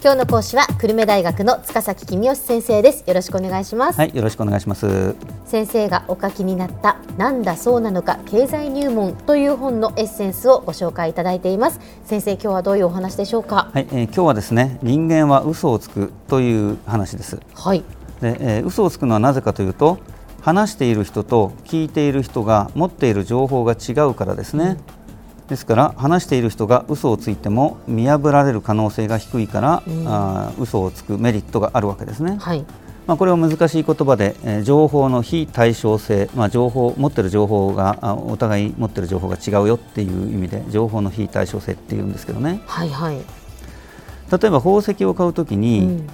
今日の講師は久留米大学の塚崎君吉先生です。よろしくお願いします。はいよろしくお願いします。先生がお書きになったなんだそうなのか経済入門という本のエッセンスをご紹介いただいています。先生今日はどういうお話でしょうか？はい、えー、今日はですね人間は嘘をつくという話です。はい。で、えー、嘘をつくのはなぜかというと話している人と聞いている人が持っている情報が違うからですね、うんですから話している人が嘘をついても見破られる可能性が低いから、うん、あ嘘をつくメリットがあるわけですね。はいまあ、これを難しい言葉で、えー、情報の非対称性、まあ、情報持ってる情報があお互い持ってる情報が違うよっていう意味で情報の非対称性っていうんですけどね。はいはい、例えば宝石を買うときに、うん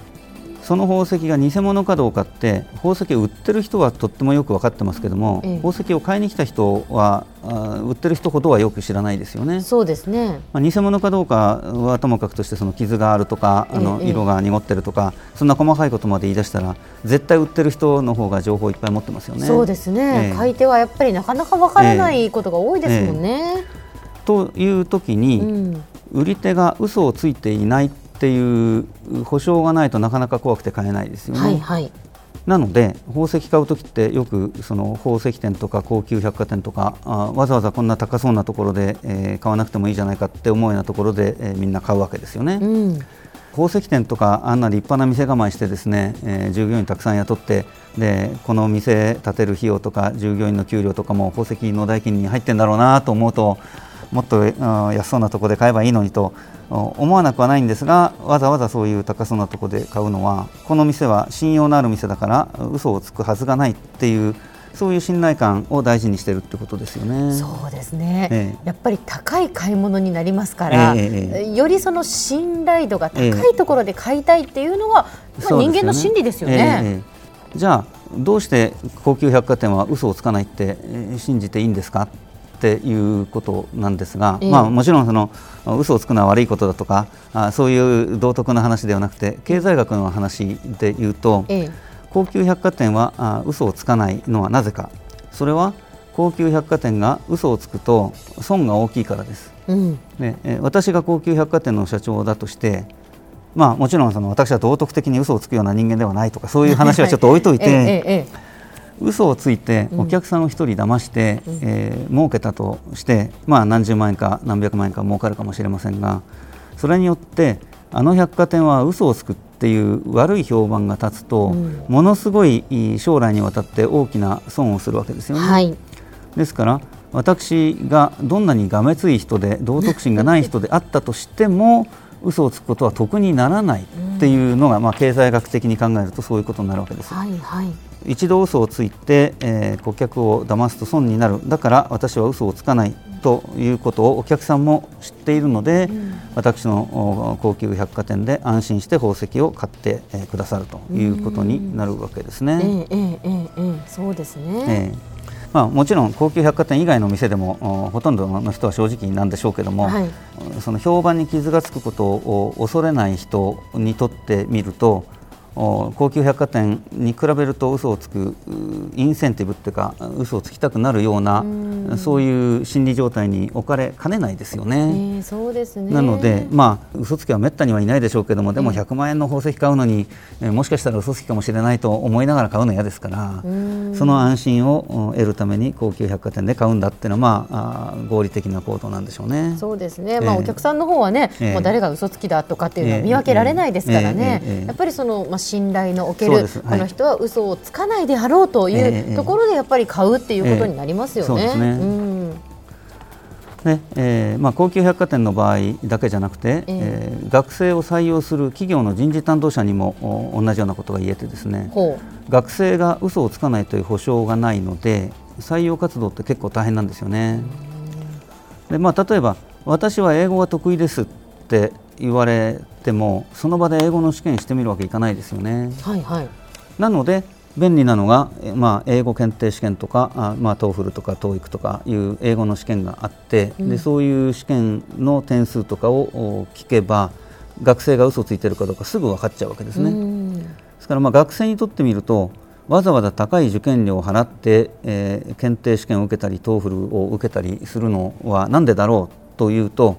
その宝石が偽物かどうかって宝石を売ってる人はとってもよく分かってますけども、ええ、宝石を買いに来た人は売ってる人ほどはよく知らないですよね。そうですね、まあ、偽物かどうかはともかくとしてその傷があるとかあの色が濁ってるとか、え、そんな細かいことまで言い出したら絶対売ってる人の方が情報をいっぱい持ってますよね。そうですね、買い手はやっぱりなかなか分からないことが多いですもんね。という時に、うん、売り手が嘘をついていないっていう保証がないとなかなか怖くて買えないですよね。はいはい、なので宝石買う時ってよくその宝石店とか高級百貨店とかあわざわざこんな高そうなところで、えー、買わなくてもいいじゃないかって思うようなところで、えー、みんな買うわけですよね。うん宝石店とかあんな立派な店構えしてですね、えー、従業員たくさん雇ってでこの店建てる費用とか従業員の給料とかも宝石の代金に入ってんだろうなと思うともっと安そうなところで買えばいいのにと思わなくはないんですがわざわざそういう高そうなところで買うのはこの店は信用のある店だから嘘をつくはずがないっていうそういう信頼感を大事にしてるってことですよね。そうですね、ええ、やっぱり高い買い物になりますから、え、よりその信頼度が高いところで買いたいっていうのは、まあ、人間の心理ですよね。じゃあどうして高級百貨店は嘘をつかないって信じていいんですか？っていうことなんですが、えー、まあ、もちろんその嘘をつくのは悪いことだとかあそういう道徳の話ではなくて経済学の話で言うと、えー、高級百貨店はあ嘘をつかないのはなぜか。それは高級百貨店が嘘をつくと損が大きいからです、うん、で私が高級百貨店の社長だとしてまあ、もちろんその私は道徳的に嘘をつくような人間ではないとかそういう話はちょっと置いといて、ええ嘘をついてお客さんを1人騙して、うん、えー、儲けたとして、まあ、何十万円か何百万円か儲かるかもしれませんがそれによってあの百貨店は嘘をつくっていう悪い評判が立つと、うん、ものすごい将来にわたって大きな損をするわけですよね。はい、ですから私がどんなにがめつい人で道徳心がない人であったとしても嘘をつくことは得にならないっていうのが、まあ、経済学的に考えるとそういうことになるわけです。はいはい。一度嘘をついて、えー、顧客を騙すと損になる。だから私は嘘をつかないということをお客さんも知っているので、うん、私の高級百貨店で安心して宝石を買って、えー、くださるということになるわけですね。えー、えー、えー、えー、そうですね、えーまあ、もちろん高級百貨店以外の店でもほとんどの人は正直なんでしょうけども、はい、その評判に傷がつくことを恐れない人にとってみると高級百貨店に比べると嘘をつくインセンティブっていうか嘘をつきたくなるようなそういう心理状態に置かれかねないですよね。えー、そうですね。なので、まあ、嘘つきはめったにはいないでしょうけどもでも100万円の宝石買うのに、えー、もしかしたら嘘つきかもしれないと思いながら買うの嫌ですからその安心を得るために高級百貨店で買うんだっていうのは、まあ、合理的な行動なんでしょうね。そうですね、まあ、お客さんの方はね、えー、もう誰が嘘つきだとかっていうのは見分けられないですからね、やっぱりその、まあ信頼のおける、この人は嘘をつかないであろうというところでやっぱり買うっていうことになりますよね。ね。えーまあ、高級百貨店の場合だけじゃなくて、えー、えー、学生を採用する企業の人事担当者にも同じようなことが言えてですね。学生が嘘をつかないという保証がないので採用活動って結構大変なんですよね。でまあ、例えば私は英語が得意ですって言われてもその場で英語の試験してみるわけいかないですよね。はいはい、なので便利なのが、まあ、英語検定試験とかあ、まあ、 TOEFL とか TOEIC とかいう英語の試験があって、うん、でそういう試験の点数とかを聞けば学生が嘘ついてるかどうかすぐ分かっちゃうわけですね。ですからまあ学生にとってみるとわざわざ高い受験料を払って、えー、検定試験を受けたり TOEFL を受けたりするのは何でだろうというと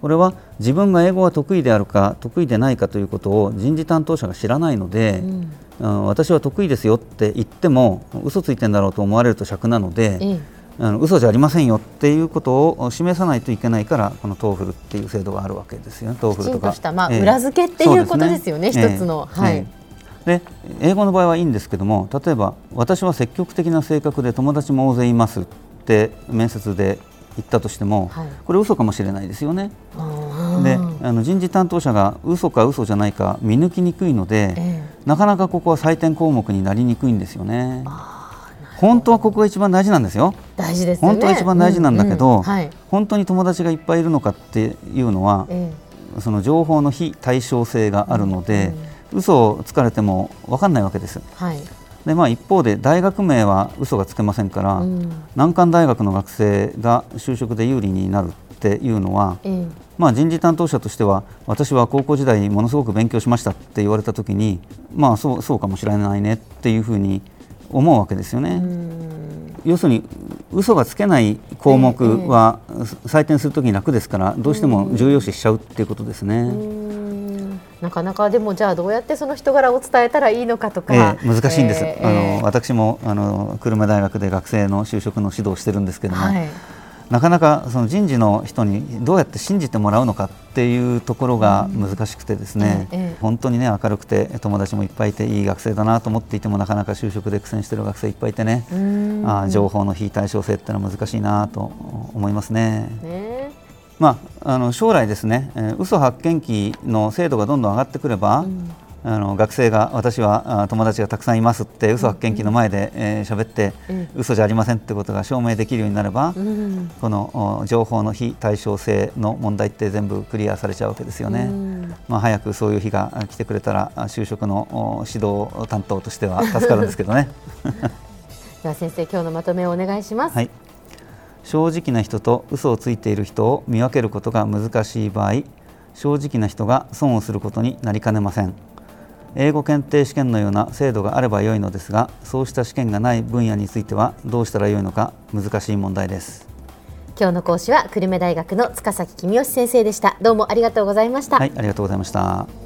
これは自分が英語が得意であるか得意でないかということを人事担当者が知らないので、うん、私は得意ですよって言っても嘘ついてんだろうと思われると癪なので、えあの嘘じゃありませんよっていうことを示さないといけないからこの TOEFL っていう制度があるわけですよね。 TOEFL とか。とした、まあ、裏付けっていうことですよね、ね。一つの。はい、で英語の場合はいいんですけども例えば私は積極的な性格で友達も大勢いますって面接で言ったとしても、はい、これ嘘かもしれないですよね。であの人事担当者が嘘か嘘じゃないか見抜きにくいので、えー、なかなかここは採点項目になりにくいんですよね。本当はここが一番大事なんですよ。大事です、ね、本当は一番大事なんだけど、うんうん。はい、本当に友達がいっぱいいるのかっていうのは、えー、その情報の非対称性があるので、うんうん、嘘をつかれても分かんないわけです。はいでまあ、一方で大学名は嘘がつけませんから、うん、難関大学の学生が就職で有利になるっていうのは、うん、まあ、人事担当者としては私は高校時代にものすごく勉強しましたって言われたときに、まあ、そうそうかもしれないねっていうふうに思うわけですよね。要するに嘘がつけない項目は採点するときに楽ですからどうしても重要視しちゃうっていうことですね。なかなかでもじゃあどうやってその人柄を伝えたらいいのかとか、えー、難しいんです、えー、あの私もあの久留米大学で学生の就職の指導をしてるんですけども、はい、なかなかその人事の人にどうやって信じてもらうのかっていうところが難しくてですね、うんえー、本当にね明るくて友達もいっぱいいていい学生だなと思っていてもなかなか就職で苦戦している学生いっぱいいてねあ情報の非対称性っていうのは難しいなと思いますね。ねまあ、あの将来ですね、えー、嘘発見器の精度がどんどん上がってくれば、うん、あの学生が私は友達がたくさんいますって嘘発見器の前で喋、えー、って、うん、嘘じゃありませんってことが証明できるようになれば、うん、この情報の非対称性の問題って全部クリアされちゃうわけですよね。うん、まあ、早くそういう日が来てくれたら就職の指導担当としては助かるんですけどね。では先生今日のまとめをお願いします。はい正直な人と嘘をついている人を見分けることが難しい場合正直な人が損をすることになりかねません。英語検定試験のような制度があれば良いのですがそうした試験がない分野についてはどうしたらよいのか難しい問題です。今日の講師は久留米大学の塚崎公義先生でした。どうもありがとうございました。はいありがとうございました